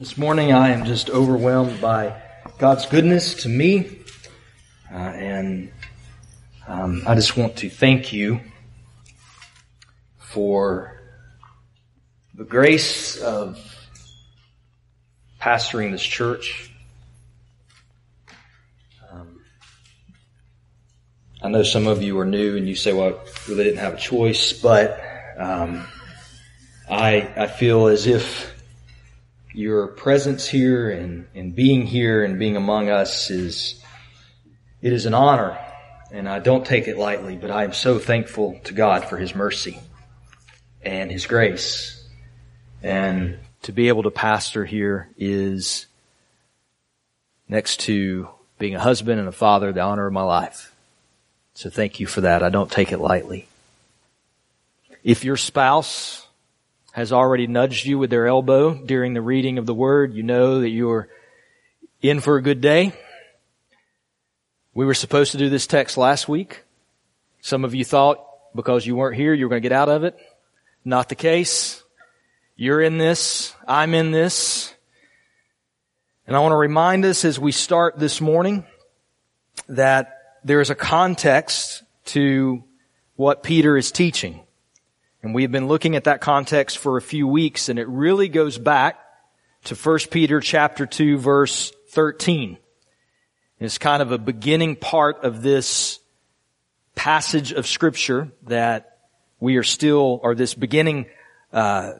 This morning I am just overwhelmed by God's goodness to me, uh, and um, I just want to thank you for the grace of pastoring this church. Um, I know some of you are new and you say, well, I really didn't have a choice, but um, I, I feel as if your presence here and, and being here and being among us is, it is an honor. And I don't take it lightly, but I am so thankful to God for His mercy and His grace. And to be able to pastor here is next to being a husband and a father, the honor of my life. So thank you for that. I don't take it lightly. If your spouse has already nudged you with their elbow during the reading of the word, you know that you're in for a good day. We were supposed to do this text last week. Some of you thought because you weren't here, you were going to get out of it. Not the case. You're in this. I'm in this. And I want to remind us as we start this morning that there is a context to what Peter is teaching. And we've been looking at that context for a few weeks and it really goes back to 1 Peter chapter 2 verse 13. It's kind of a beginning part of this passage of scripture that we are still, or this beginning uh,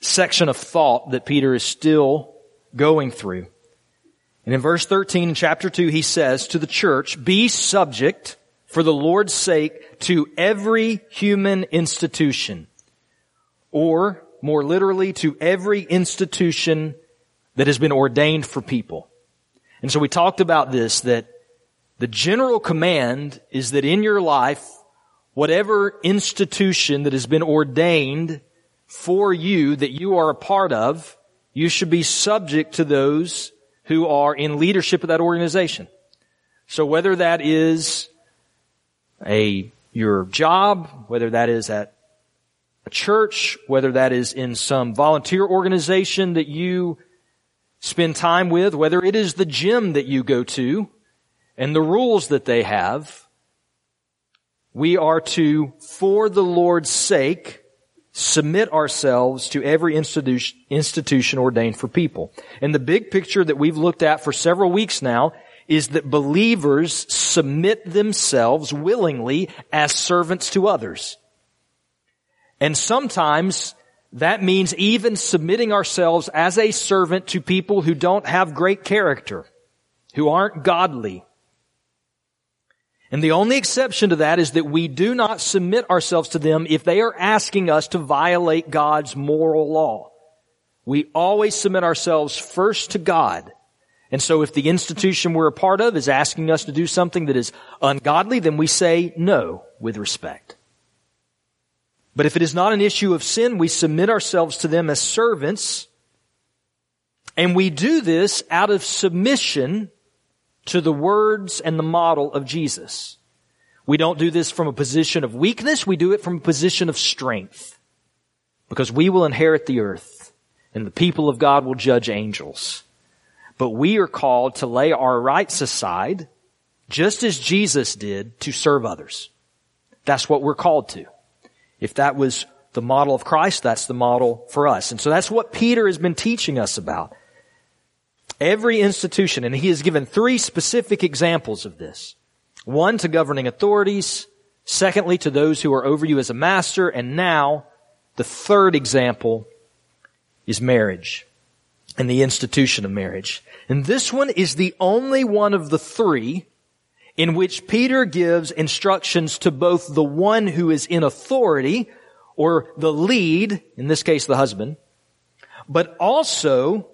section of thought that Peter is still going through. And in verse 13 in chapter 2, he says to the church, be subject for the Lord's sake to every human institution, or more literally to every institution that has been ordained for people. And so we talked about this, that the general command is that in your life, whatever institution that has been ordained for you that you are a part of, you should be subject to those who are in leadership of that organization. So whether that is a, your job, whether that is at a church, whether that is in some volunteer organization that you spend time with, whether it is the gym that you go to and the rules that they have, we are to, for the Lord's sake, submit ourselves to every institution, institution ordained for people. And the big picture that we've looked at for several weeks now is that believers submit themselves willingly as servants to others. And sometimes that means even submitting ourselves as a servant to people who don't have great character, who aren't godly. And the only exception to that is that we do not submit ourselves to them if they are asking us to violate God's moral law. We always submit ourselves first to God and so if the institution we're a part of is asking us to do something that is ungodly, then we say no with respect. But if it is not an issue of sin, we submit ourselves to them as servants, and we do this out of submission to the words and the model of Jesus. We don't do this from a position of weakness, we do it from a position of strength. Because we will inherit the earth, and the people of God will judge angels. But we are called to lay our rights aside, just as Jesus did, to serve others. That's what we're called to. If that was the model of Christ, that's the model for us. And so that's what Peter has been teaching us about. Every institution, and he has given three specific examples of this. One to governing authorities, secondly to those who are over you as a master, and now the third example is marriage and the institution of marriage. And this one is the only one of the three in which Peter gives instructions to both the one who is in authority or the lead, in this case the husband, but also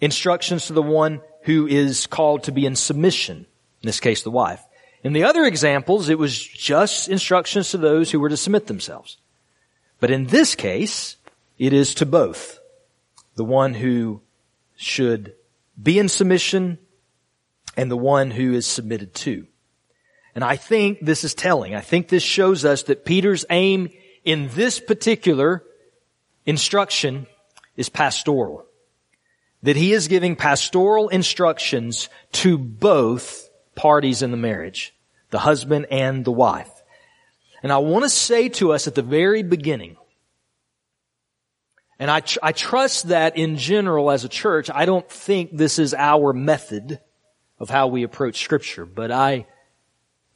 instructions to the one who is called to be in submission, in this case the wife. In the other examples, it was just instructions to those who were to submit themselves. But in this case, it is to both. The one who should be in submission and the one who is submitted to. And I think this is telling. I think this shows us that Peter's aim in this particular instruction is pastoral. that he is giving pastoral instructions to both parties in the marriage, the husband and the wife. And I want to say to us at the very beginning, and I, tr- I trust that in general as a church, I don't think this is our method of how we approach scripture, but I,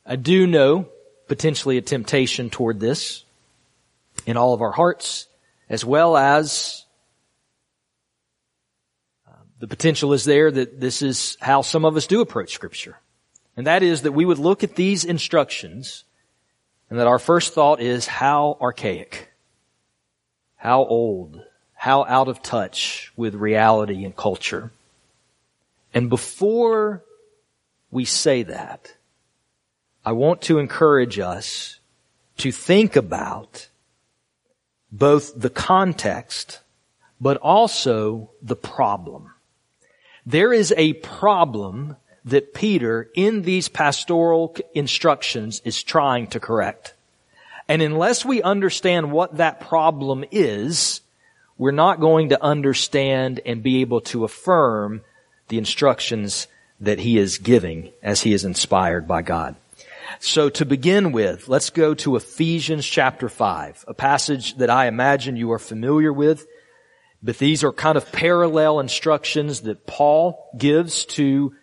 I do know potentially a temptation toward this in all of our hearts, as well as uh, the potential is there that this is how some of us do approach scripture. And that is that we would look at these instructions and that our first thought is how archaic, how old, how out of touch with reality and culture. And before we say that, I want to encourage us to think about both the context, but also the problem. There is a problem that Peter, in these pastoral instructions, is trying to correct. And unless we understand what that problem is, we're not going to understand and be able to affirm the instructions that he is giving as he is inspired by God. So to begin with, let's go to Ephesians chapter 5, a passage that I imagine you are familiar with, but these are kind of parallel instructions that Paul gives to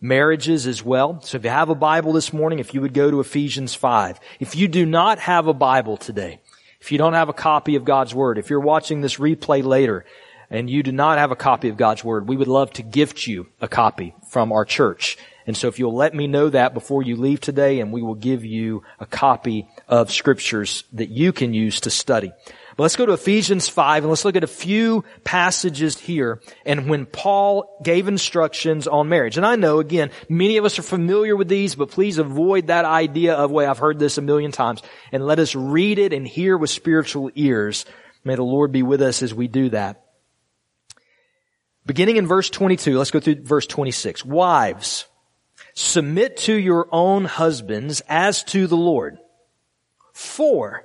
marriages as well. So if you have a Bible this morning, if you would go to Ephesians 5. If you do not have a Bible today, if you don't have a copy of God's Word, if you're watching this replay later and you do not have a copy of God's Word, we would love to gift you a copy from our church. And so if you'll let me know that before you leave today and we will give you a copy of scriptures that you can use to study. But let's go to Ephesians 5 and let's look at a few passages here and when Paul gave instructions on marriage. And I know, again, many of us are familiar with these, but please avoid that idea of, way I've heard this a million times and let us read it and hear with spiritual ears. May the Lord be with us as we do that. Beginning in verse 22, let's go through verse 26. Wives, submit to your own husbands as to the Lord. For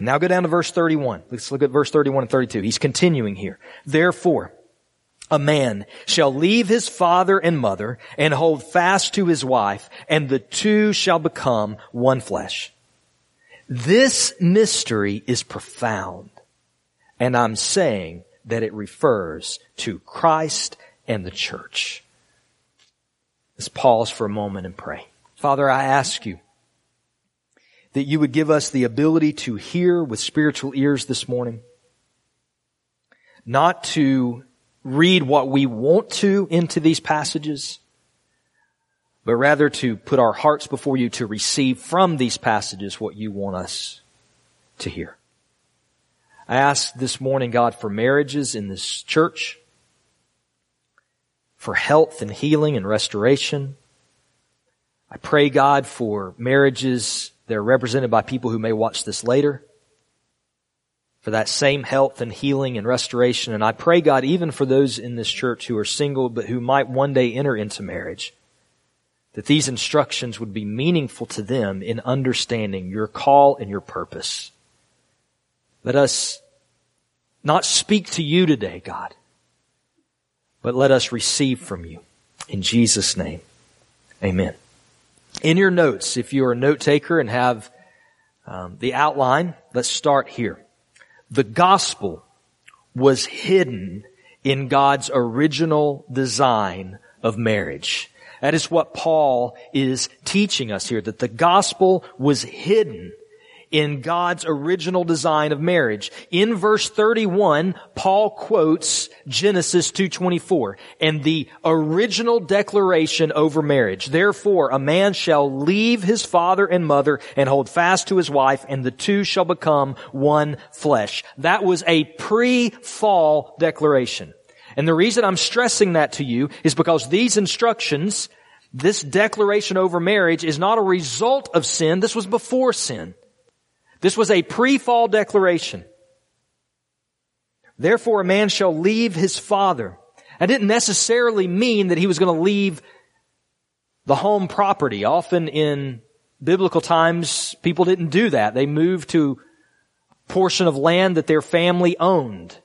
now go down to verse 31. Let's look at verse 31 and 32. He's continuing here. Therefore, a man shall leave his father and mother and hold fast to his wife, and the two shall become one flesh. This mystery is profound, and I'm saying that it refers to Christ and the church. Let's pause for a moment and pray. Father, I ask you that you would give us the ability to hear with spiritual ears this morning, not to read what we want to into these passages, but rather to put our hearts before you to receive from these passages what you want us to hear. I ask this morning, God, for marriages in this church, for health and healing and restoration. I pray, God, for marriages they're represented by people who may watch this later for that same health and healing and restoration. And I pray, God, even for those in this church who are single but who might one day enter into marriage, that these instructions would be meaningful to them in understanding your call and your purpose. Let us not speak to you today, God, but let us receive from you. In Jesus' name, amen. In your notes, if you're a note taker and have um, the outline, let's start here. The gospel was hidden in God's original design of marriage. That is what Paul is teaching us here, that the gospel was hidden in God's original design of marriage. In verse 31, Paul quotes Genesis 2.24 and the original declaration over marriage. Therefore, a man shall leave his father and mother and hold fast to his wife and the two shall become one flesh. That was a pre-fall declaration. And the reason I'm stressing that to you is because these instructions, this declaration over marriage is not a result of sin. This was before sin. This was a pre-fall declaration. Therefore a man shall leave his father. That didn't necessarily mean that he was going to leave the home property. Often in biblical times, people didn't do that. They moved to a portion of land that their family owned.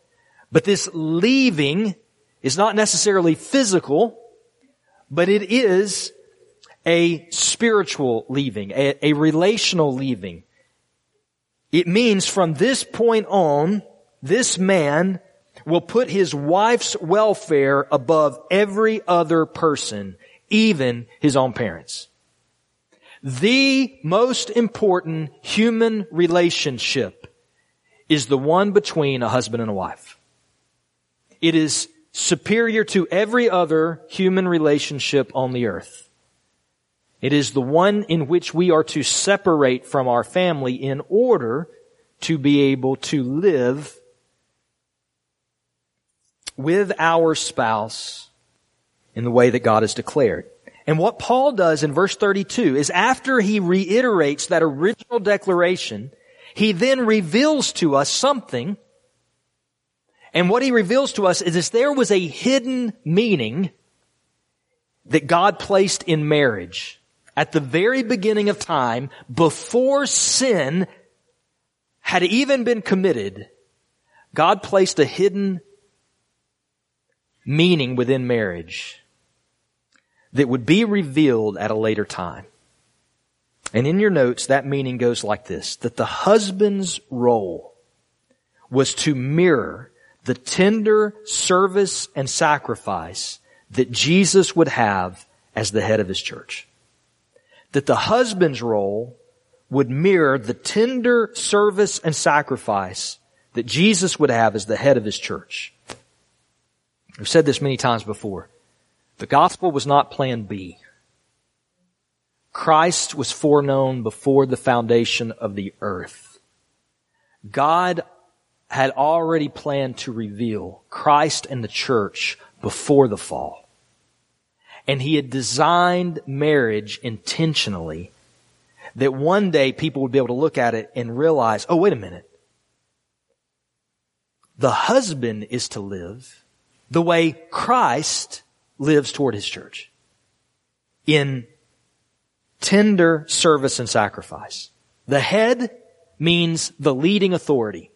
But this leaving is not necessarily physical, but it is a spiritual leaving, a, a relational leaving. It means from this point on, this man will put his wife's welfare above every other person, even his own parents. The most important human relationship is the one between a husband and a wife. It is superior to every other human relationship on the earth. It is the one in which we are to separate from our family in order to be able to live with our spouse in the way that God has declared. And what Paul does in verse 32 is after he reiterates that original declaration, he then reveals to us something. And what he reveals to us is that there was a hidden meaning that God placed in marriage at the very beginning of time before sin had even been committed. God placed a hidden meaning within marriage that would be revealed at a later time. And in your notes, that meaning goes like this, that the husband's role was to mirror the tender service and sacrifice that Jesus would have as the head of his church. That the husband's role would mirror the tender service and sacrifice that Jesus would have as the head of his church. I've said this many times before. The gospel was not plan B. Christ was foreknown before the foundation of the earth. God had already planned to reveal Christ and the church before the fall. And he had designed marriage intentionally that one day people would be able to look at it and realize, oh, wait a minute. The husband is to live the way Christ lives toward his church in tender service and sacrifice. The head means the leading authority.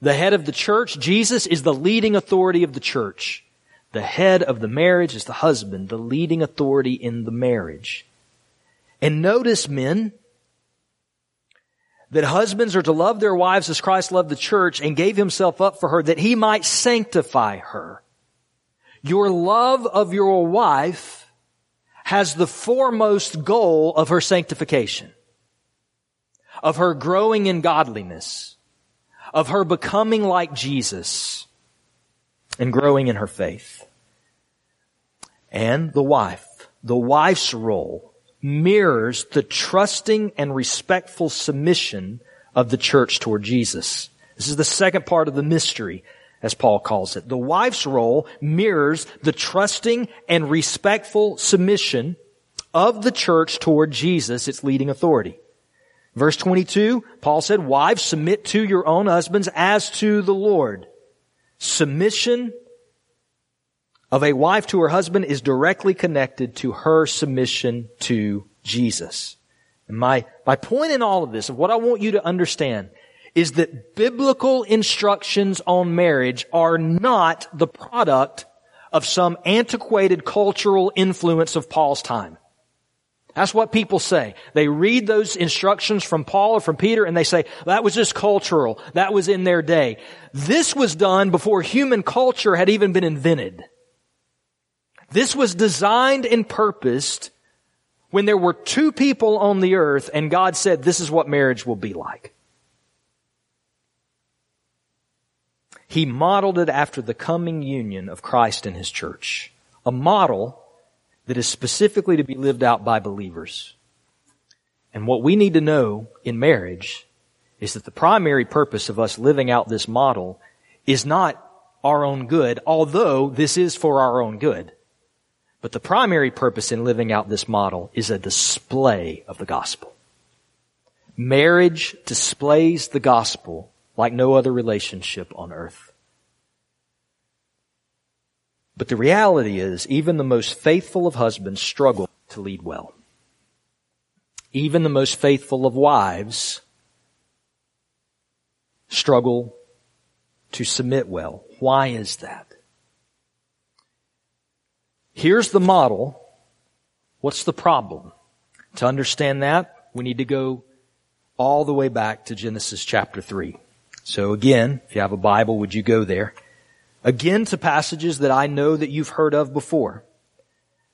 The head of the church, Jesus, is the leading authority of the church. The head of the marriage is the husband, the leading authority in the marriage. And notice, men, that husbands are to love their wives as Christ loved the church and gave himself up for her that he might sanctify her. Your love of your wife has the foremost goal of her sanctification, of her growing in godliness, of her becoming like Jesus and growing in her faith. And the wife, the wife's role mirrors the trusting and respectful submission of the church toward Jesus. This is the second part of the mystery as Paul calls it. The wife's role mirrors the trusting and respectful submission of the church toward Jesus, its leading authority. Verse 22, Paul said, wives submit to your own husbands as to the Lord. Submission of a wife to her husband is directly connected to her submission to Jesus. And my, my point in all of this, of what I want you to understand, is that biblical instructions on marriage are not the product of some antiquated cultural influence of Paul's time. That's what people say. They read those instructions from Paul or from Peter and they say, that was just cultural. That was in their day. This was done before human culture had even been invented. This was designed and purposed when there were two people on the earth and God said, this is what marriage will be like. He modeled it after the coming union of Christ and His church. A model that is specifically to be lived out by believers. And what we need to know in marriage is that the primary purpose of us living out this model is not our own good, although this is for our own good. But the primary purpose in living out this model is a display of the gospel. Marriage displays the gospel like no other relationship on earth. But the reality is, even the most faithful of husbands struggle to lead well. Even the most faithful of wives struggle to submit well. Why is that? Here's the model. What's the problem? To understand that, we need to go all the way back to Genesis chapter 3. So again, if you have a Bible, would you go there? Again to passages that I know that you've heard of before.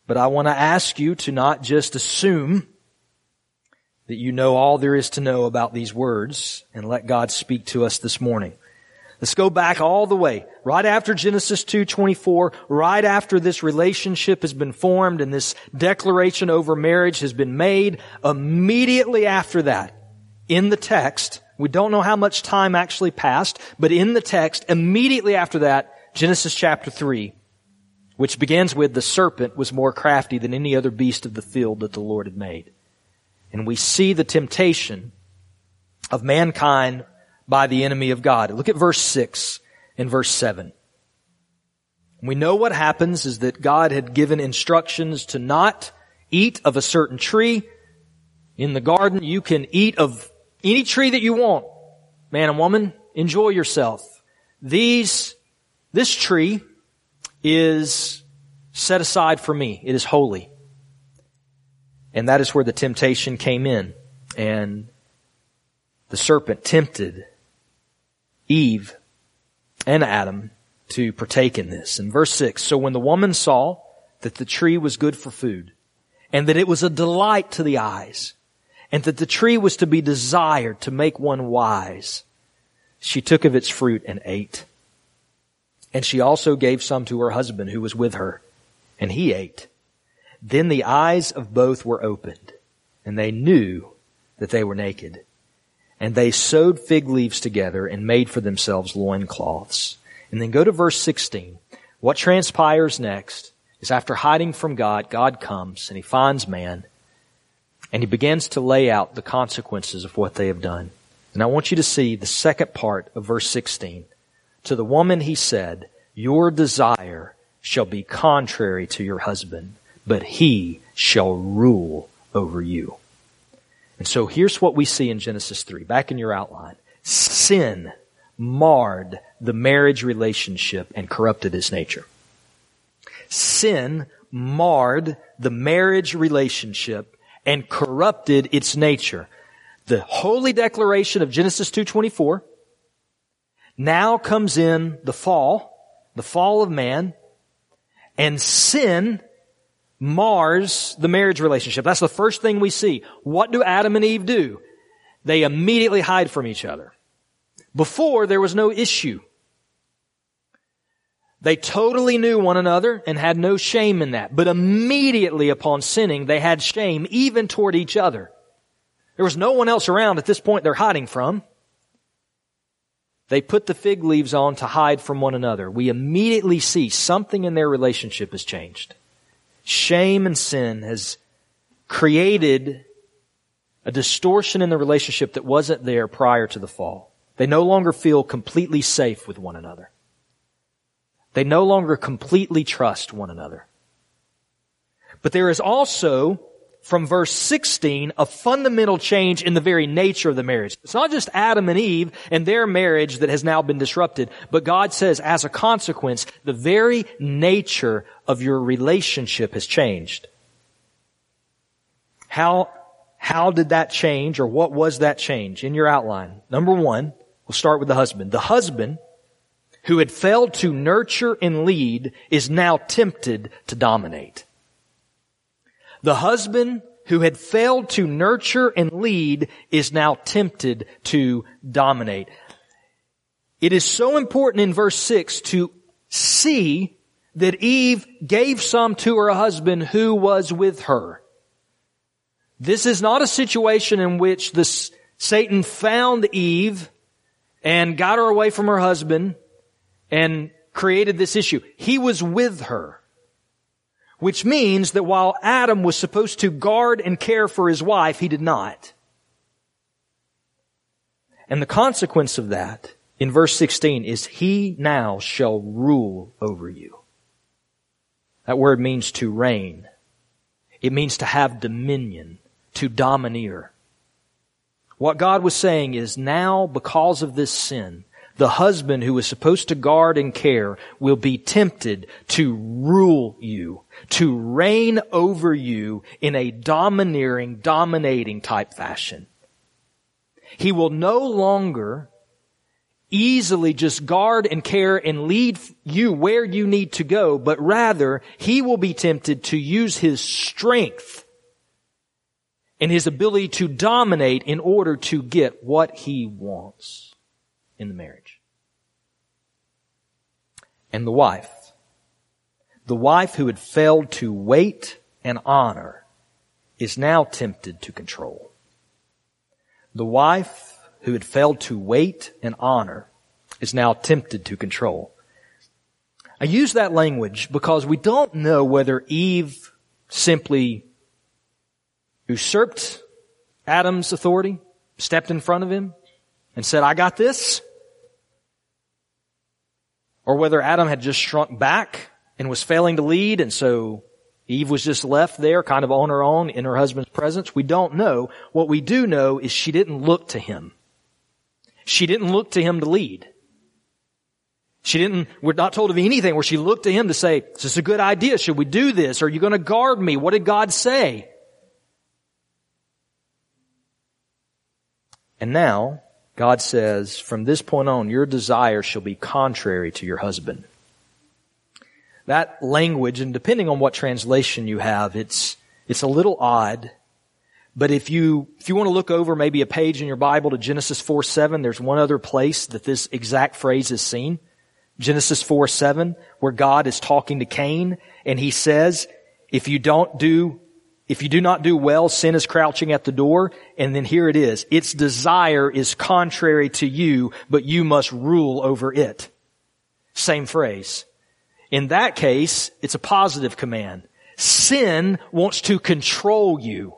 But I want to ask you to not just assume that you know all there is to know about these words and let God speak to us this morning. Let's go back all the way. Right after Genesis 2.24, right after this relationship has been formed and this declaration over marriage has been made, immediately after that, in the text, we don't know how much time actually passed, but in the text, immediately after that, Genesis chapter 3, which begins with the serpent was more crafty than any other beast of the field that the Lord had made. And we see the temptation of mankind by the enemy of God. Look at verse 6 and verse 7. We know what happens is that God had given instructions to not eat of a certain tree. In the garden, you can eat of any tree that you want. Man and woman, enjoy yourself. These, this tree is set aside for me. It is holy. And that is where the temptation came in. And the serpent tempted Eve and Adam to partake in this. In verse 6, so when the woman saw that the tree was good for food, and that it was a delight to the eyes, and that the tree was to be desired to make one wise, she took of its fruit and ate. And she also gave some to her husband who was with her, and he ate. Then the eyes of both were opened, and they knew that they were naked. And they sewed fig leaves together and made for themselves loincloths. And then go to verse 16. What transpires next is after hiding from God, God comes and he finds man and he begins to lay out the consequences of what they have done. And I want you to see the second part of verse 16. To the woman he said, your desire shall be contrary to your husband, but he shall rule over you. And so here's what we see in Genesis 3, back in your outline. Sin marred the marriage relationship and corrupted its nature. Sin marred the marriage relationship and corrupted its nature. The holy declaration of Genesis 2.24 now comes in the fall, the fall of man, and sin mars the marriage relationship. That's the first thing we see. What do Adam and Eve do? They immediately hide from each other. Before, there was no issue. They totally knew one another and had no shame in that. But immediately upon sinning, they had shame even toward each other. There was no one else around at this point they're hiding from. They put the fig leaves on to hide from one another. We immediately see something in their relationship has changed shame and sin has created a distortion in the relationship that wasn't there prior to the fall. They no longer feel completely safe with one another. They no longer completely trust one another. But there is also from verse 16 a fundamental change in the very nature of the marriage. It's not just Adam and Eve and their marriage that has now been disrupted, but God says as a consequence, the very nature of your relationship has changed. How, how did that change or what was that change in your outline? Number one, we'll start with the husband. The husband who had failed to nurture and lead is now tempted to dominate. The husband who had failed to nurture and lead is now tempted to dominate. It is so important in verse 6 to see that Eve gave some to her husband who was with her. This is not a situation in which this, Satan found Eve and got her away from her husband and created this issue. He was with her. Which means that while Adam was supposed to guard and care for his wife, he did not. And the consequence of that in verse 16 is he now shall rule over you. That word means to reign. It means to have dominion, to domineer. What God was saying is now, because of this sin, the husband who is supposed to guard and care will be tempted to rule you, to reign over you in a domineering, dominating type fashion. He will no longer easily just guard and care and lead you where you need to go, but rather he will be tempted to use his strength and his ability to dominate in order to get what he wants in the marriage. And the wife, the wife who had failed to wait and honor is now tempted to control. The wife who had failed to wait and honor is now tempted to control. I use that language because we don't know whether Eve simply usurped Adam's authority, stepped in front of him, and said, I got this. Or whether Adam had just shrunk back and was failing to lead, and so Eve was just left there kind of on her own in her husband's presence. We don't know. What we do know is she didn't look to him. She didn't look to him to lead. She didn't, we're not told of anything where she looked to him to say, is this a good idea? Should we do this? Are you going to guard me? What did God say? And now, God says, from this point on, your desire shall be contrary to your husband. That language, and depending on what translation you have, it's, it's a little odd but if you, if you want to look over maybe a page in your Bible to Genesis 4 7, there's one other place that this exact phrase is seen. Genesis 4 7, where God is talking to Cain and he says, if you don't do, if you do not do well, sin is crouching at the door. And then here it is. Its desire is contrary to you, but you must rule over it. Same phrase. In that case, it's a positive command. Sin wants to control you.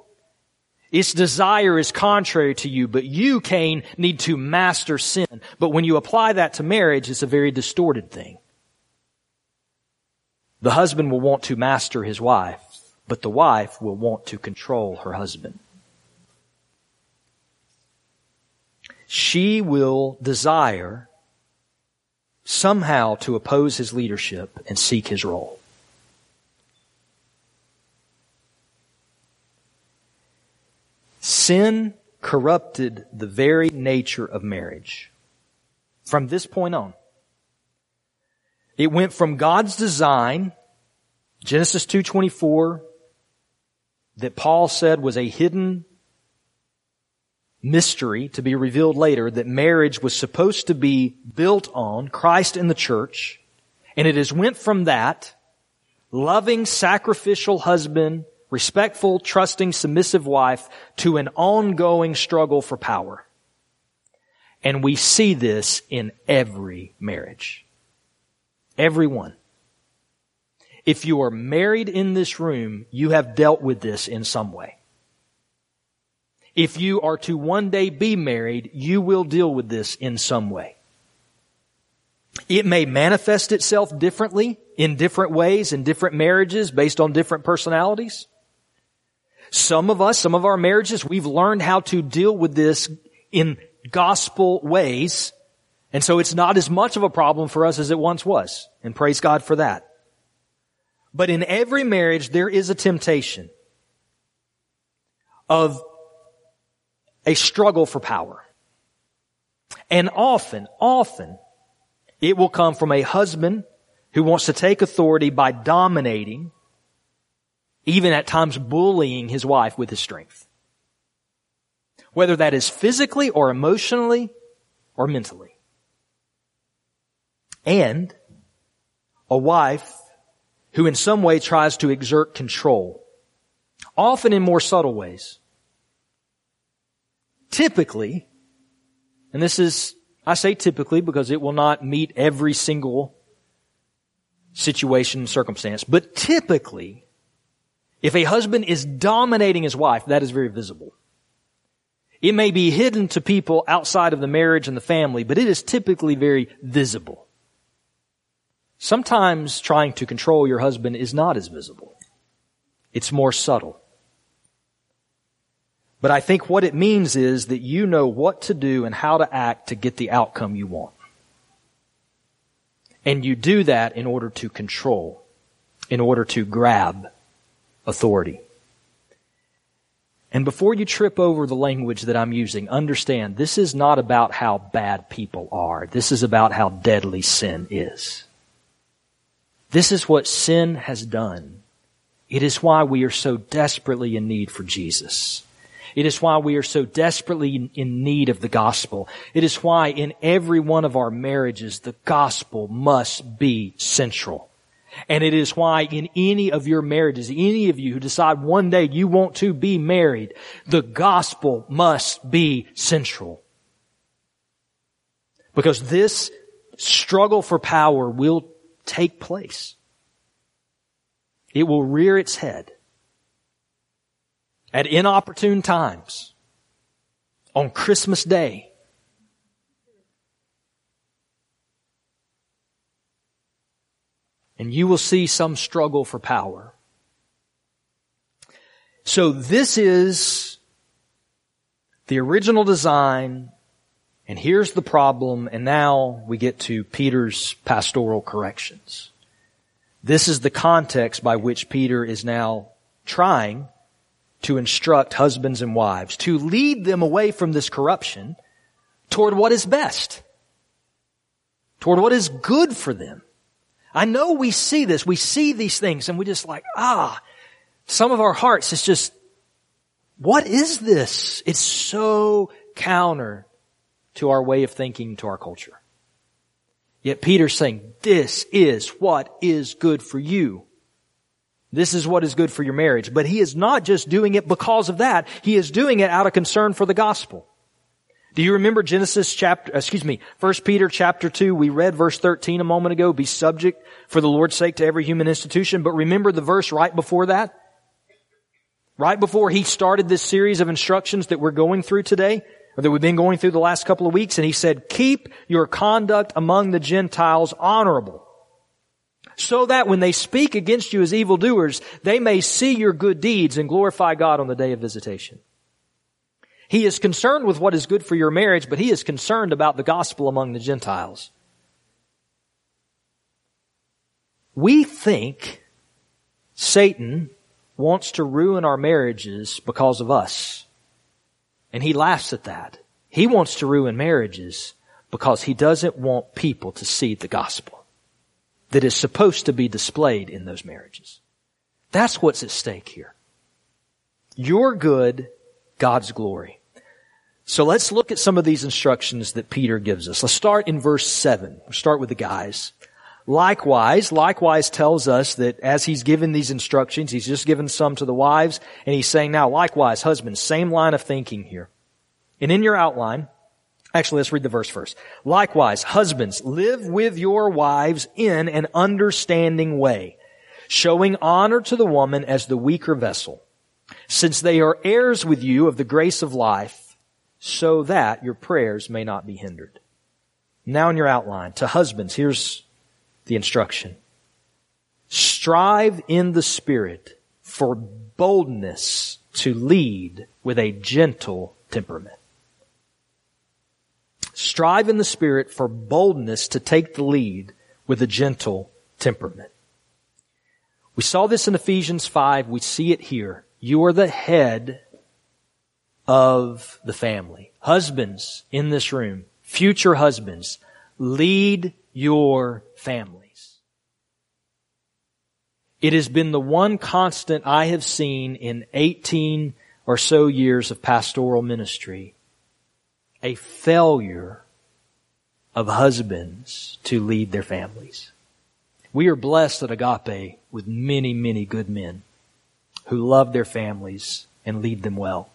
Its desire is contrary to you, but you, Cain, need to master sin. But when you apply that to marriage, it's a very distorted thing. The husband will want to master his wife, but the wife will want to control her husband. She will desire somehow to oppose his leadership and seek his role. Sin corrupted the very nature of marriage. From this point on, it went from God's design, Genesis 2.24, that Paul said was a hidden mystery to be revealed later, that marriage was supposed to be built on Christ in the church, and it has went from that loving, sacrificial husband respectful, trusting, submissive wife to an ongoing struggle for power. And we see this in every marriage. Every one. If you are married in this room, you have dealt with this in some way. If you are to one day be married, you will deal with this in some way. It may manifest itself differently in different ways in different marriages based on different personalities. Some of us, some of our marriages, we've learned how to deal with this in gospel ways. And so it's not as much of a problem for us as it once was. And praise God for that. But in every marriage, there is a temptation of a struggle for power. And often, often, it will come from a husband who wants to take authority by dominating even at times bullying his wife with his strength. Whether that is physically or emotionally or mentally. And a wife who in some way tries to exert control, often in more subtle ways. Typically, and this is, I say typically because it will not meet every single situation and circumstance. But typically, if a husband is dominating his wife, that is very visible. It may be hidden to people outside of the marriage and the family, but it is typically very visible. Sometimes trying to control your husband is not as visible. It's more subtle. But I think what it means is that you know what to do and how to act to get the outcome you want. And you do that in order to control, in order to grab authority. And before you trip over the language that I'm using, understand this is not about how bad people are. This is about how deadly sin is. This is what sin has done. It is why we are so desperately in need for Jesus. It is why we are so desperately in need of the gospel. It is why in every one of our marriages, the gospel must be central. And it is why in any of your marriages, any of you who decide one day you want to be married, the gospel must be central. Because this struggle for power will take place. It will rear its head at inopportune times on Christmas Day. And you will see some struggle for power. So this is the original design, and here's the problem, and now we get to Peter's pastoral corrections. This is the context by which Peter is now trying to instruct husbands and wives, to lead them away from this corruption toward what is best, toward what is good for them. I know we see this, we see these things and we just like, ah, some of our hearts is just, what is this? It's so counter to our way of thinking, to our culture. Yet Peter's saying, this is what is good for you. This is what is good for your marriage. But he is not just doing it because of that. He is doing it out of concern for the gospel. Do you remember Genesis chapter, excuse me, 1 Peter chapter 2, we read verse 13 a moment ago, be subject for the Lord's sake to every human institution, but remember the verse right before that? Right before he started this series of instructions that we're going through today, that we've been going through the last couple of weeks, and he said, keep your conduct among the Gentiles honorable so that when they speak against you as evildoers, they may see your good deeds and glorify God on the day of visitation. He is concerned with what is good for your marriage, but he is concerned about the gospel among the Gentiles. We think Satan wants to ruin our marriages because of us. And he laughs at that. He wants to ruin marriages because he doesn't want people to see the gospel that is supposed to be displayed in those marriages. That's what's at stake here. Your good, God's glory. So let's look at some of these instructions that Peter gives us. Let's start in verse 7. We'll start with the guys. Likewise, likewise tells us that as he's given these instructions, he's just given some to the wives, and he's saying now, likewise, husbands, same line of thinking here. And in your outline, Actually, let's read the verse first. Likewise, husbands, live with your wives in an understanding way, showing honor to the woman as the weaker vessel, since they are heirs with you of the grace of life, so that your prayers may not be hindered. Now in your outline, to husbands, here's the instruction. Strive in the Spirit for boldness to lead with a gentle temperament. Strive in the Spirit for boldness to take the lead with a gentle temperament. We saw this in Ephesians 5. We see it here. You are the head of the family. Husbands in this room, future husbands, lead your families. It has been the one constant I have seen in 18 or so years of pastoral ministry a failure of husbands to lead their families. We are blessed at Agape with many, many good men who love their families and lead them well.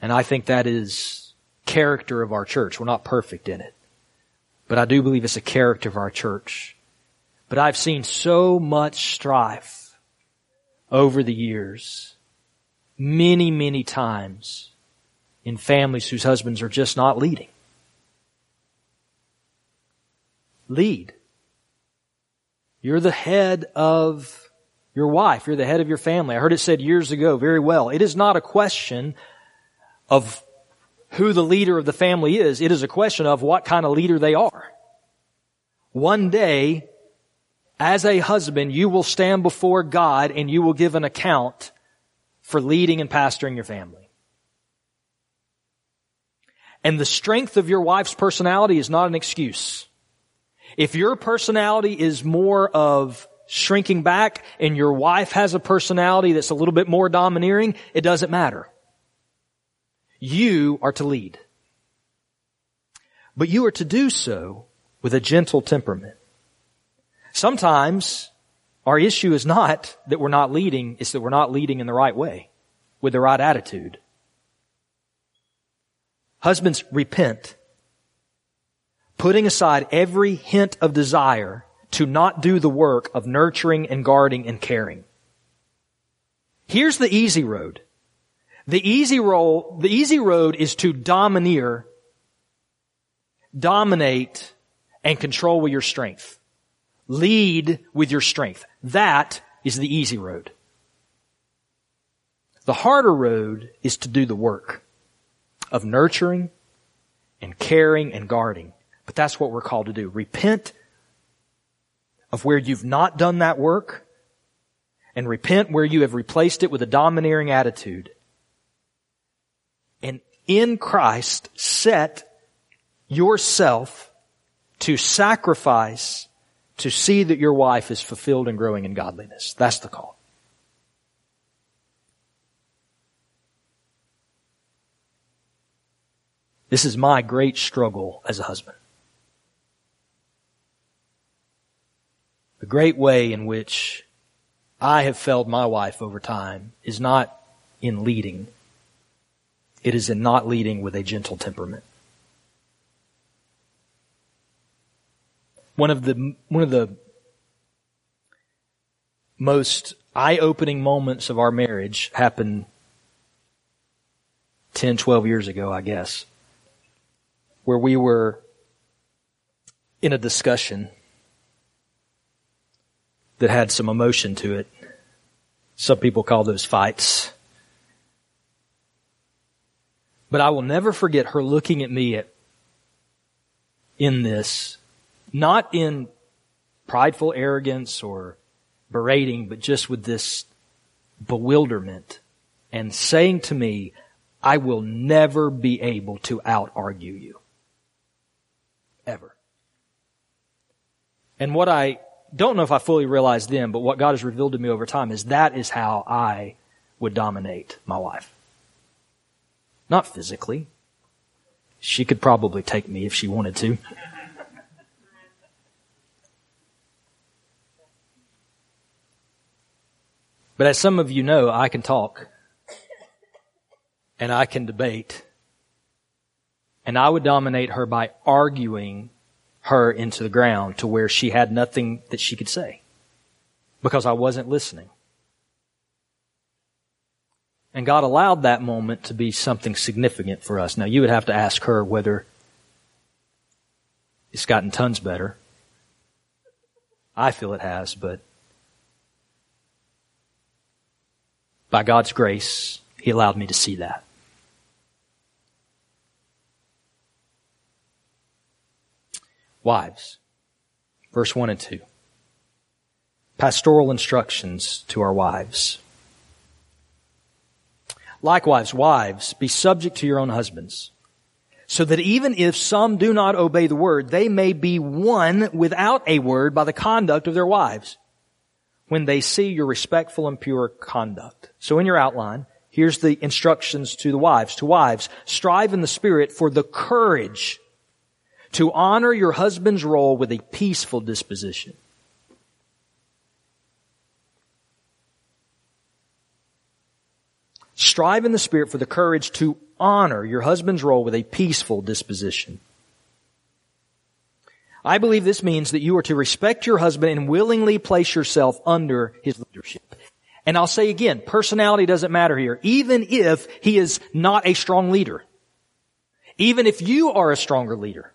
And I think that is character of our church. We're not perfect in it. But I do believe it's a character of our church. But I've seen so much strife over the years, many, many times in families whose husbands are just not leading. Lead. You're the head of your wife. You're the head of your family. I heard it said years ago very well. It is not a question of who the leader of the family is. It is a question of what kind of leader they are. One day, as a husband, you will stand before God and you will give an account for leading and pastoring your family. And the strength of your wife's personality is not an excuse. If your personality is more of shrinking back and your wife has a personality that's a little bit more domineering, it doesn't matter. You are to lead. But you are to do so with a gentle temperament. Sometimes our issue is not that we're not leading, it's that we're not leading in the right way, with the right attitude. Husbands, repent. Putting aside every hint of desire to not do the work of nurturing and guarding and caring. Here's the easy road. The easy role, the easy road is to domineer, dominate, and control with your strength. Lead with your strength. That is the easy road. The harder road is to do the work of nurturing and caring and guarding. But that's what we're called to do. Repent of where you've not done that work and repent where you have replaced it with a domineering attitude and in Christ set yourself to sacrifice to see that your wife is fulfilled and growing in godliness. That's the call. This is my great struggle as a husband. The great way in which I have failed my wife over time is not in leading, it is in not leading with a gentle temperament. One of the, one of the most eye-opening moments of our marriage happened 10, 12 years ago, I guess, where we were in a discussion that had some emotion to it. Some people call those fights. But I will never forget her looking at me at, in this, not in prideful arrogance or berating, but just with this bewilderment and saying to me, I will never be able to out argue you. Ever. And what I don't know if I fully realized then, but what God has revealed to me over time is that is how I would dominate my wife. Not physically. She could probably take me if she wanted to. But as some of you know, I can talk and I can debate. And I would dominate her by arguing her into the ground to where she had nothing that she could say because I wasn't listening. And God allowed that moment to be something significant for us. Now you would have to ask her whether it's gotten tons better. I feel it has, but by God's grace, He allowed me to see that. Wives, verse 1 and 2. Pastoral instructions to our wives. Likewise, wives, be subject to your own husbands, so that even if some do not obey the word, they may be won without a word by the conduct of their wives, when they see your respectful and pure conduct. So in your outline, here's the instructions to the wives. To wives, strive in the spirit for the courage to honor your husband's role with a peaceful disposition. Strive in the Spirit for the courage to honor your husband's role with a peaceful disposition. I believe this means that you are to respect your husband and willingly place yourself under his leadership. And I'll say again, personality doesn't matter here, even if he is not a strong leader. Even if you are a stronger leader,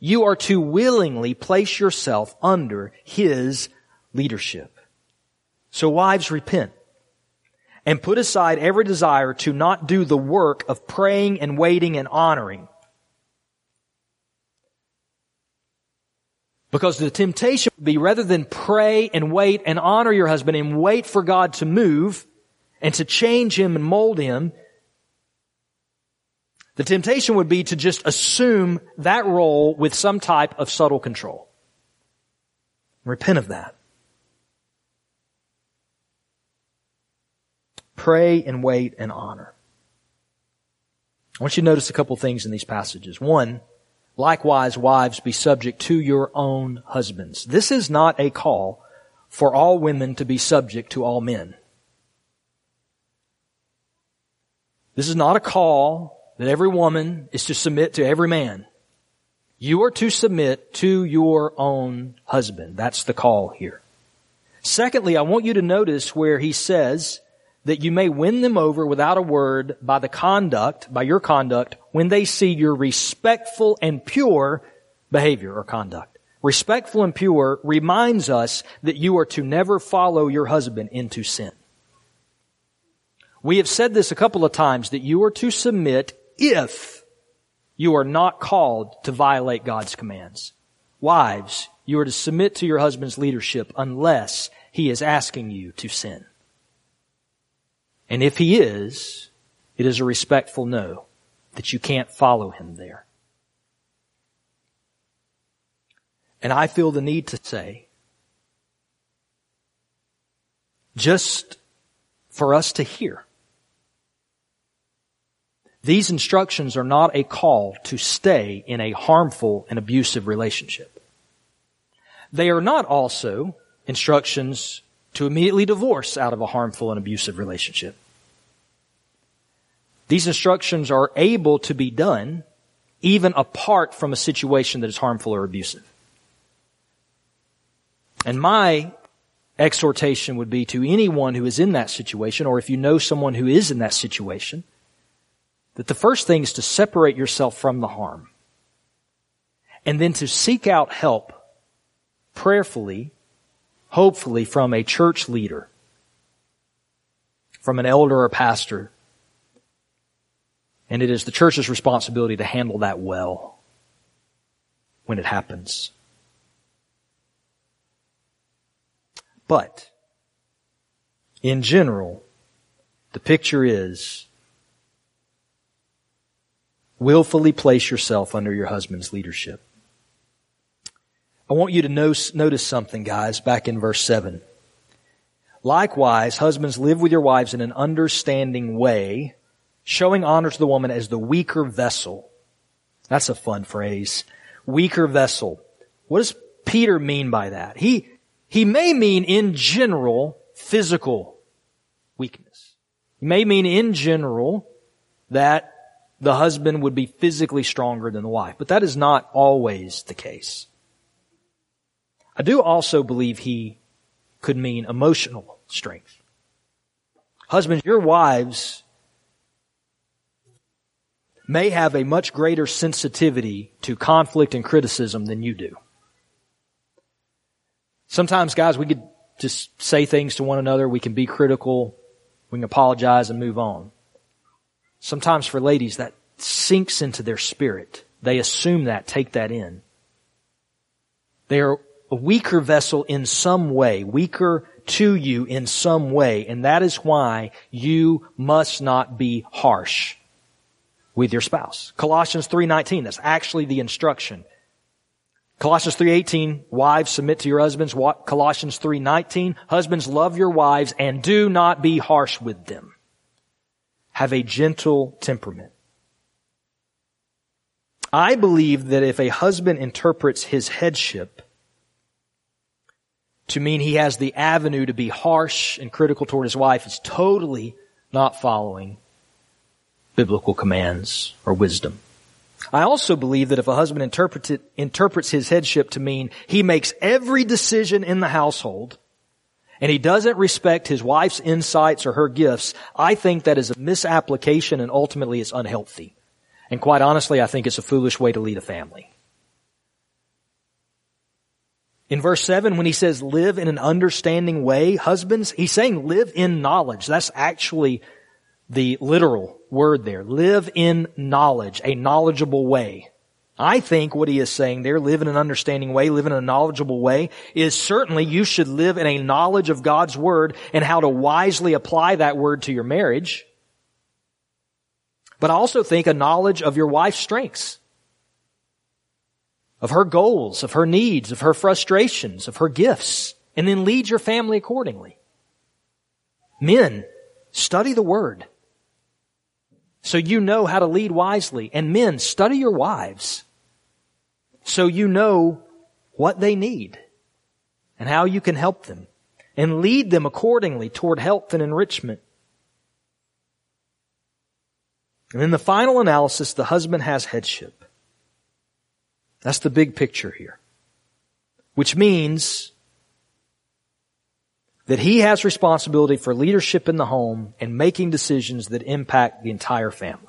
you are to willingly place yourself under his leadership. So wives, repent and put aside every desire to not do the work of praying and waiting and honoring. Because the temptation would be rather than pray and wait and honor your husband and wait for God to move and to change him and mold him, the temptation would be to just assume that role with some type of subtle control. Repent of that. Pray and wait and honor. I want you to notice a couple things in these passages. One, likewise, wives, be subject to your own husbands. This is not a call for all women to be subject to all men. This is not a call that every woman is to submit to every man. You are to submit to your own husband. That's the call here. Secondly, I want you to notice where he says, that you may win them over without a word by the conduct, by your conduct, when they see your respectful and pure behavior or conduct. Respectful and pure reminds us that you are to never follow your husband into sin. We have said this a couple of times that you are to submit if you are not called to violate God's commands. Wives, you are to submit to your husband's leadership unless he is asking you to sin. And if he is, it is a respectful no that you can't follow him there. And I feel the need to say, just for us to hear, these instructions are not a call to stay in a harmful and abusive relationship. They are not also instructions to immediately divorce out of a harmful and abusive relationship. These instructions are able to be done even apart from a situation that is harmful or abusive. And my exhortation would be to anyone who is in that situation, or if you know someone who is in that situation, that the first thing is to separate yourself from the harm. And then to seek out help prayerfully hopefully from a church leader, from an elder or pastor. And it is the church's responsibility to handle that well when it happens. But, in general, the picture is willfully place yourself under your husband's leadership. I want you to notice something, guys, back in verse 7. Likewise, husbands, live with your wives in an understanding way, showing honor to the woman as the weaker vessel. That's a fun phrase. Weaker vessel. What does Peter mean by that? He, he may mean in general physical weakness. He may mean in general that the husband would be physically stronger than the wife, but that is not always the case. I do also believe he could mean emotional strength. Husbands, your wives may have a much greater sensitivity to conflict and criticism than you do. Sometimes, guys, we could just say things to one another. We can be critical. We can apologize and move on. Sometimes for ladies, that sinks into their spirit. They assume that, take that in. They are a weaker vessel in some way, weaker to you in some way, and that is why you must not be harsh with your spouse. Colossians 3:19, that's actually the instruction. Colossians 3:18, wives submit to your husbands. Colossians 3:19, husbands love your wives and do not be harsh with them. Have a gentle temperament. I believe that if a husband interprets his headship to mean he has the avenue to be harsh and critical toward his wife is totally not following biblical commands or wisdom. I also believe that if a husband interprets, interprets his headship to mean he makes every decision in the household, and he doesn't respect his wife's insights or her gifts, I think that is a misapplication and ultimately it's unhealthy. And quite honestly, I think it's a foolish way to lead a family. In verse 7, when he says live in an understanding way, husbands, he's saying live in knowledge. That's actually the literal word there. Live in knowledge, a knowledgeable way. I think what he is saying there, live in an understanding way, live in a knowledgeable way, is certainly you should live in a knowledge of God's Word and how to wisely apply that Word to your marriage. But I also think a knowledge of your wife's strengths of her goals, of her needs, of her frustrations, of her gifts, and then lead your family accordingly. Men, study the Word. So you know how to lead wisely. And men, study your wives. So you know what they need and how you can help them and lead them accordingly toward health and enrichment. And in the final analysis, the husband has headship. That's the big picture here. Which means that he has responsibility for leadership in the home and making decisions that impact the entire family.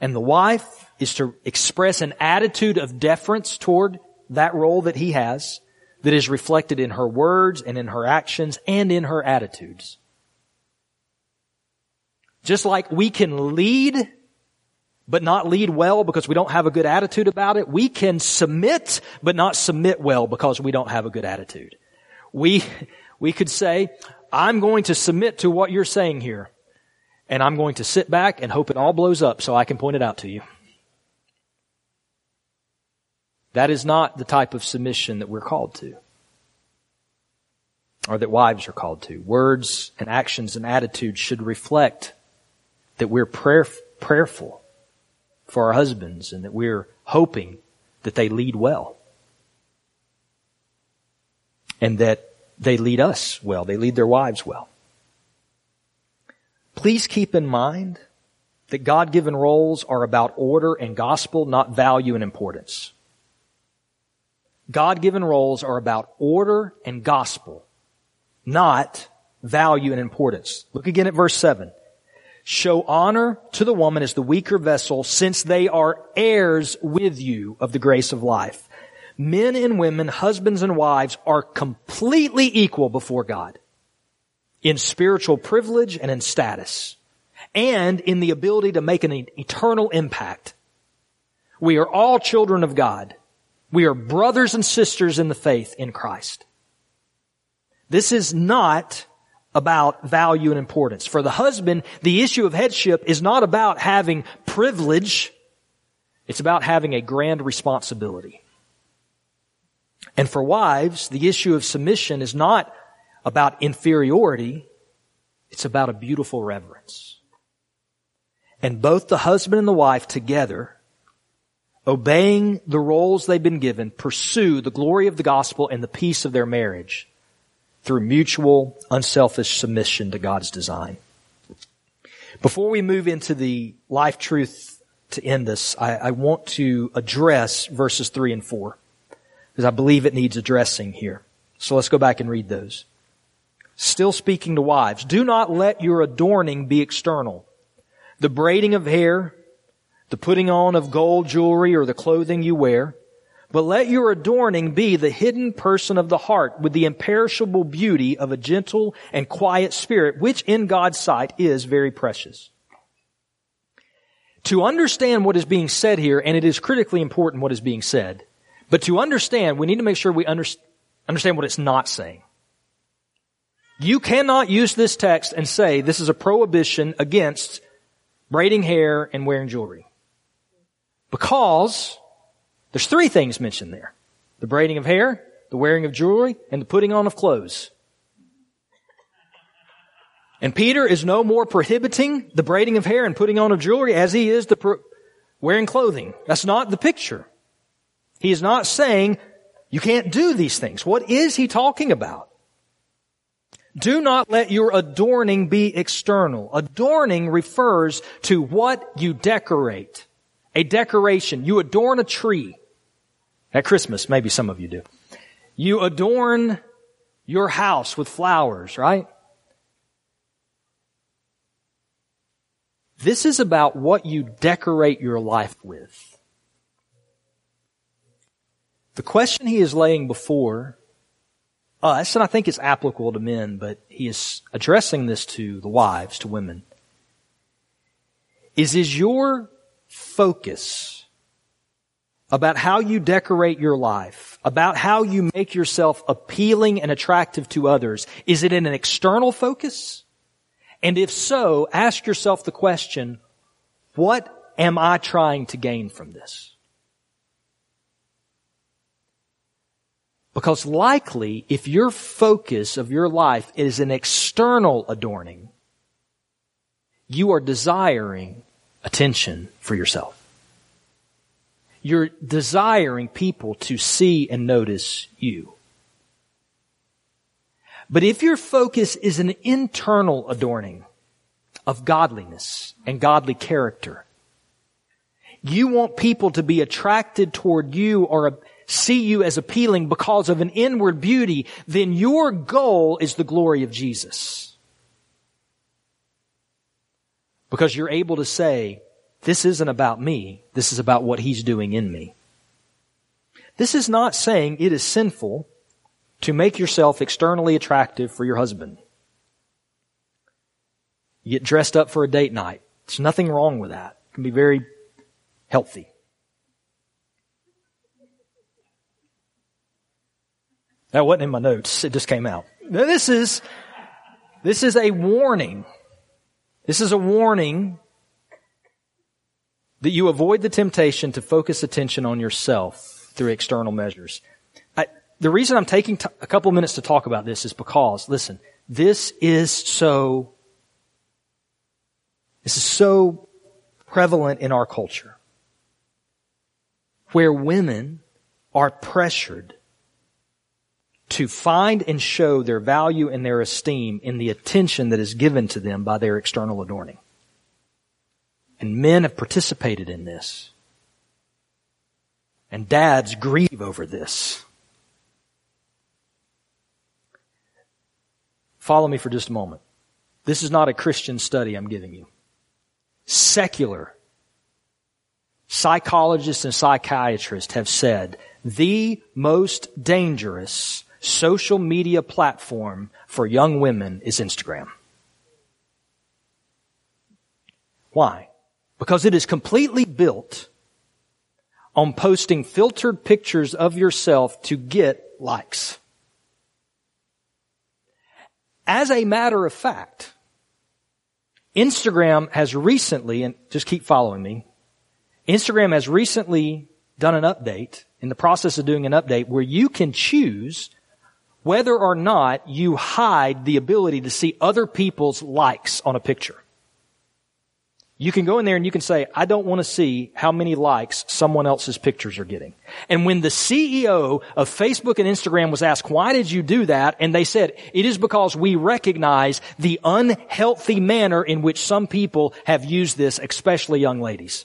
And the wife is to express an attitude of deference toward that role that he has that is reflected in her words and in her actions and in her attitudes. Just like we can lead but not lead well because we don't have a good attitude about it. We can submit, but not submit well because we don't have a good attitude. We, we could say, I'm going to submit to what you're saying here. And I'm going to sit back and hope it all blows up so I can point it out to you. That is not the type of submission that we're called to. Or that wives are called to. Words and actions and attitudes should reflect that we're prayer, prayerful for our husbands and that we're hoping that they lead well. And that they lead us well. They lead their wives well. Please keep in mind that God-given roles are about order and gospel, not value and importance. God-given roles are about order and gospel, not value and importance. Look again at verse 7. Show honor to the woman as the weaker vessel since they are heirs with you of the grace of life. Men and women, husbands and wives are completely equal before God in spiritual privilege and in status and in the ability to make an eternal impact. We are all children of God. We are brothers and sisters in the faith in Christ. This is not about value and importance. For the husband, the issue of headship is not about having privilege. It's about having a grand responsibility. And for wives, the issue of submission is not about inferiority. It's about a beautiful reverence. And both the husband and the wife together, obeying the roles they've been given, pursue the glory of the gospel and the peace of their marriage through mutual, unselfish submission to God's design. Before we move into the life truth to end this, I, I want to address verses three and four because I believe it needs addressing here. So let's go back and read those. Still speaking to wives, do not let your adorning be external. The braiding of hair, the putting on of gold jewelry or the clothing you wear, but let your adorning be the hidden person of the heart with the imperishable beauty of a gentle and quiet spirit, which in God's sight is very precious. To understand what is being said here, and it is critically important what is being said, but to understand, we need to make sure we understand what it's not saying. You cannot use this text and say this is a prohibition against braiding hair and wearing jewelry. Because there's three things mentioned there. The braiding of hair, the wearing of jewelry, and the putting on of clothes. And Peter is no more prohibiting the braiding of hair and putting on of jewelry as he is the pro- wearing clothing. That's not the picture. He is not saying you can't do these things. What is he talking about? Do not let your adorning be external. Adorning refers to what you decorate a decoration. You adorn a tree. At Christmas, maybe some of you do. You adorn your house with flowers, right? This is about what you decorate your life with. The question he is laying before us, and I think it's applicable to men, but he is addressing this to the wives, to women, is is your focus about how you decorate your life, about how you make yourself appealing and attractive to others, is it in an external focus? And if so, ask yourself the question, what am I trying to gain from this? Because likely, if your focus of your life is an external adorning, you are desiring attention for yourself. You're desiring people to see and notice you. But if your focus is an internal adorning of godliness and godly character, you want people to be attracted toward you or see you as appealing because of an inward beauty, then your goal is the glory of Jesus. Because you're able to say, this isn't about me, this is about what He's doing in me. This is not saying it is sinful to make yourself externally attractive for your husband. You get dressed up for a date night. There's nothing wrong with that. It can be very healthy. That wasn't in my notes. It just came out. This is, this is a warning. This is a warning that you avoid the temptation to focus attention on yourself through external measures the reason I'm taking t- a couple minutes to talk about this is because, listen, this is so, this is so prevalent in our culture. Where women are pressured to find and show their value and their esteem in the attention that is given to them by their external adorning. And men have participated in this. And dads grieve over this. Follow me for just a moment. This is not a Christian study I'm giving you. Secular psychologists and psychiatrists have said the most dangerous social media platform for young women is Instagram. Why? Because it is completely built on posting filtered pictures of yourself to get likes. As a matter of fact, Instagram has recently, and just keep following me, Instagram has recently done an update, in the process of doing an update, where you can choose whether or not you hide the ability to see other people's likes on a picture. You can go in there and you can say, I don't want to see how many likes someone else's pictures are getting. And when the CEO of Facebook and Instagram was asked, why did you do that? And they said, it is because we recognize the unhealthy manner in which some people have used this, especially young ladies.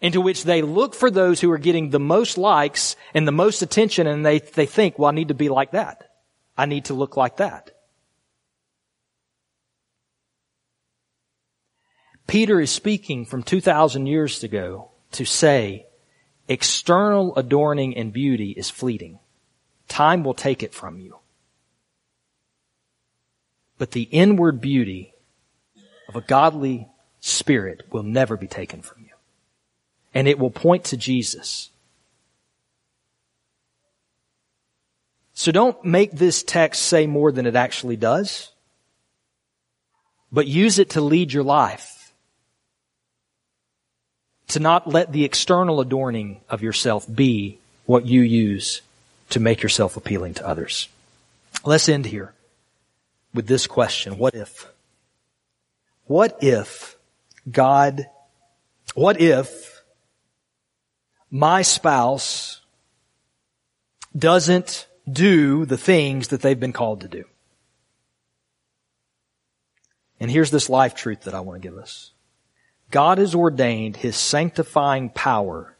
Into which they look for those who are getting the most likes and the most attention and they, they think, well, I need to be like that. I need to look like that. Peter is speaking from 2,000 years ago to say external adorning and beauty is fleeting. Time will take it from you. But the inward beauty of a godly spirit will never be taken from you. And it will point to Jesus. So don't make this text say more than it actually does, but use it to lead your life to not let the external adorning of yourself be what you use to make yourself appealing to others. Let's end here with this question. What if? What if God, what if my spouse doesn't do the things that they've been called to do? And here's this life truth that I want to give us. God has ordained His sanctifying power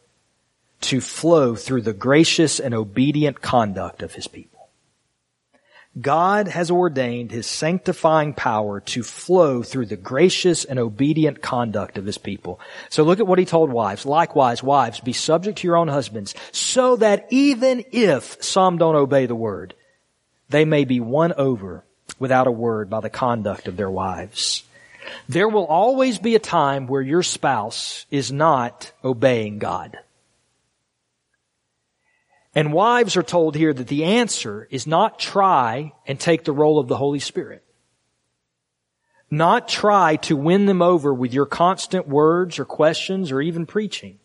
to flow through the gracious and obedient conduct of His people. God has ordained His sanctifying power to flow through the gracious and obedient conduct of His people. So look at what He told wives. Likewise, wives, be subject to your own husbands, so that even if some don't obey the word, they may be won over without a word by the conduct of their wives. There will always be a time where your spouse is not obeying God. And wives are told here that the answer is not try and take the role of the Holy Spirit. Not try to win them over with your constant words or questions or even preaching,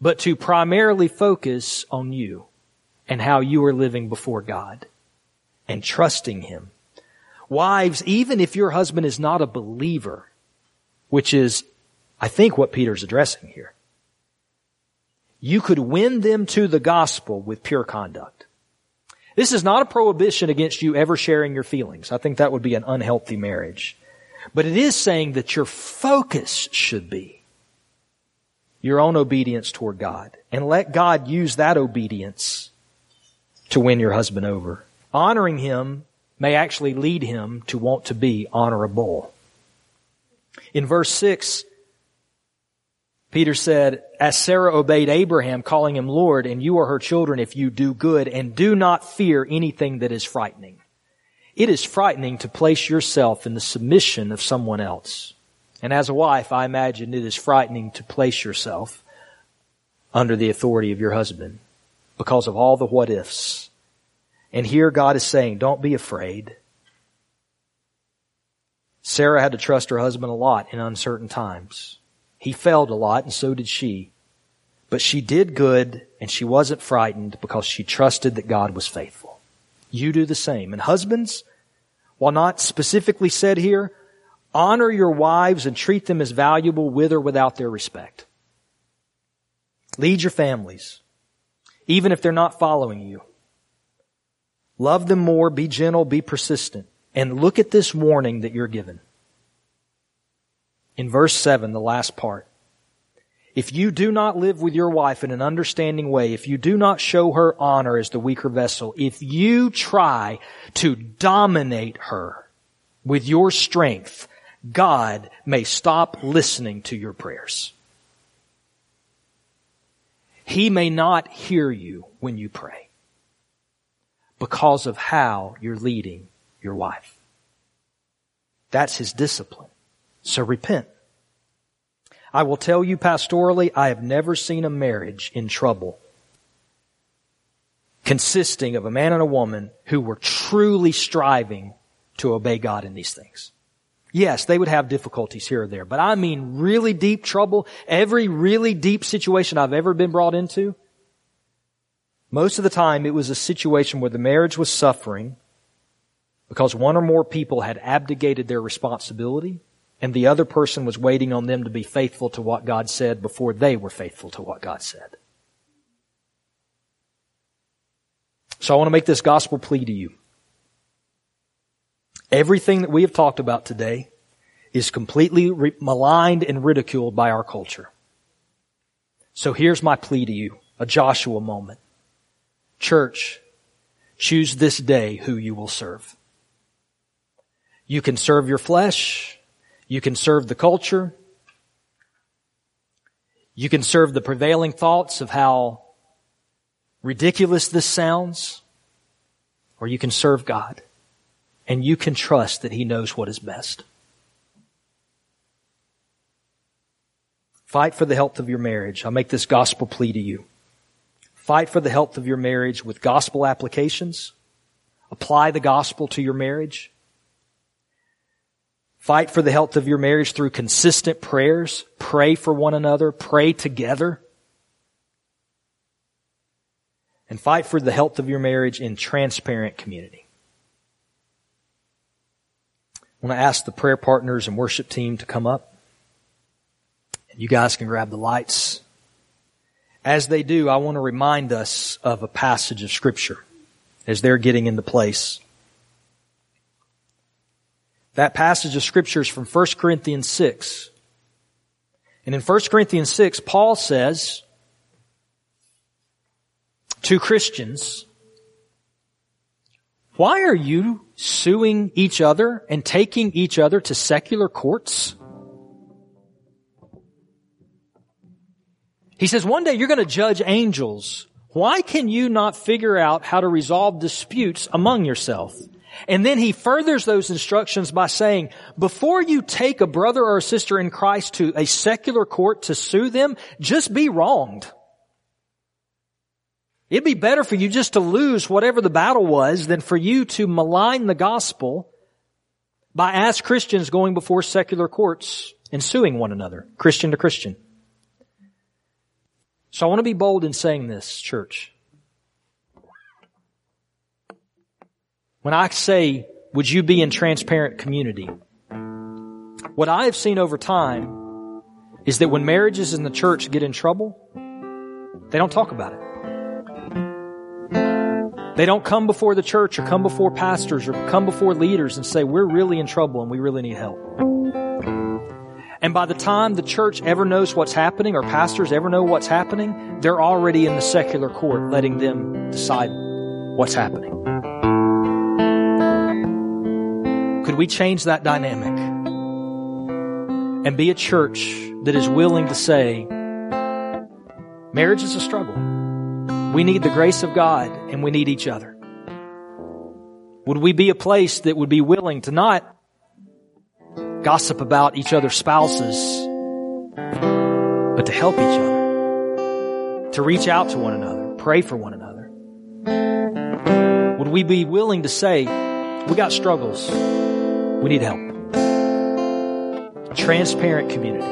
but to primarily focus on you and how you are living before God and trusting Him. Wives, even if your husband is not a believer, which is, I think, what Peter's addressing here, you could win them to the gospel with pure conduct. This is not a prohibition against you ever sharing your feelings. I think that would be an unhealthy marriage. But it is saying that your focus should be your own obedience toward God. And let God use that obedience to win your husband over. Honoring him may actually lead him to want to be honorable. In verse 6, Peter said, as Sarah obeyed Abraham, calling him Lord, and you are her children if you do good, and do not fear anything that is frightening. It is frightening to place yourself in the submission of someone else. And as a wife, I imagine it is frightening to place yourself under the authority of your husband because of all the what ifs. And here God is saying, don't be afraid. Sarah had to trust her husband a lot in uncertain times. He failed a lot and so did she. But she did good and she wasn't frightened because she trusted that God was faithful. You do the same. And husbands, while not specifically said here, honor your wives and treat them as valuable with or without their respect. Lead your families, even if they're not following you. Love them more, be gentle, be persistent, and look at this warning that you're given. In verse 7, the last part. If you do not live with your wife in an understanding way, if you do not show her honor as the weaker vessel, if you try to dominate her with your strength, God may stop listening to your prayers. He may not hear you when you pray because of how you're leading your wife. That's his discipline. So repent. I will tell you pastorally, I have never seen a marriage in trouble consisting of a man and a woman who were truly striving to obey God in these things. Yes, they would have difficulties here or there, but I mean really deep trouble. Every really deep situation I've ever been brought into, most of the time it was a situation where the marriage was suffering because one or more people had abdicated their responsibility and the other person was waiting on them to be faithful to what God said before they were faithful to what God said. So I want to make this gospel plea to you. Everything that we have talked about today is completely re- maligned and ridiculed by our culture. So here's my plea to you, a Joshua moment. Church, choose this day who you will serve. You can serve your flesh, you can serve the culture. You can serve the prevailing thoughts of how ridiculous this sounds. Or you can serve God. And you can trust that He knows what is best. Fight for the health of your marriage. I'll make this gospel plea to you. Fight for the health of your marriage with gospel applications. Apply the gospel to your marriage. Fight for the health of your marriage through consistent prayers. Pray for one another. Pray together. And fight for the health of your marriage in transparent community. I want to ask the prayer partners and worship team to come up. And you guys can grab the lights. As they do, I want to remind us of a passage of scripture as they're getting into place. That passage of scripture is from 1 Corinthians 6. And in 1 Corinthians 6, Paul says to Christians, why are you suing each other and taking each other to secular courts? He says one day you're going to judge angels. Why can you not figure out how to resolve disputes among yourself? And then he furthers those instructions by saying, before you take a brother or a sister in Christ to a secular court to sue them, just be wronged. It'd be better for you just to lose whatever the battle was than for you to malign the gospel by as Christians going before secular courts and suing one another, Christian to Christian. So I want to be bold in saying this, church. When I say, would you be in transparent community? What I have seen over time is that when marriages in the church get in trouble, they don't talk about it. They don't come before the church or come before pastors or come before leaders and say, we're really in trouble and we really need help. And by the time the church ever knows what's happening or pastors ever know what's happening, they're already in the secular court letting them decide what's happening. Could we change that dynamic and be a church that is willing to say, marriage is a struggle. We need the grace of God and we need each other. Would we be a place that would be willing to not gossip about each other's spouses, but to help each other, to reach out to one another, pray for one another? Would we be willing to say, we got struggles. We need help. Transparent community.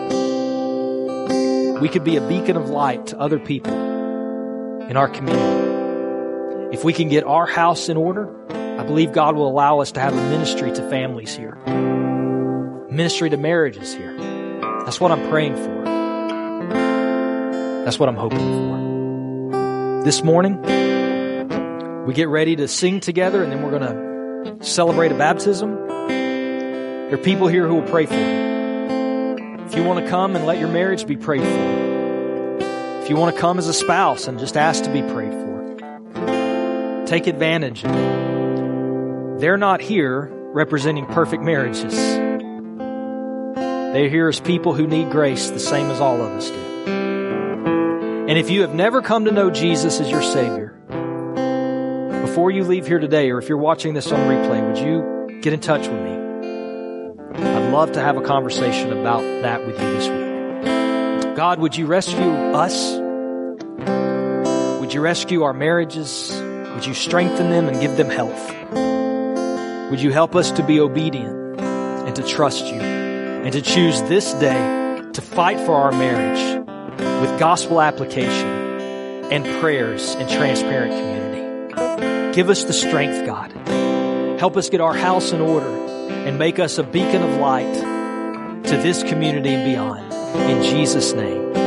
We could be a beacon of light to other people in our community. If we can get our house in order, I believe God will allow us to have a ministry to families here, ministry to marriages here. That's what I'm praying for. That's what I'm hoping for. This morning, we get ready to sing together and then we're going to celebrate a baptism. There are people here who will pray for you. If you want to come and let your marriage be prayed for, if you want to come as a spouse and just ask to be prayed for, take advantage of it. They're not here representing perfect marriages. They're here as people who need grace the same as all of us do. And if you have never come to know Jesus as your Savior, before you leave here today, or if you're watching this on replay, would you get in touch with me? I'd love to have a conversation about that with you this week. God, would you rescue us? Would you rescue our marriages? Would you strengthen them and give them health? Would you help us to be obedient and to trust you and to choose this day to fight for our marriage with gospel application and prayers and transparent community? Give us the strength, God. Help us get our house in order and make us a beacon of light to this community and beyond. In Jesus' name.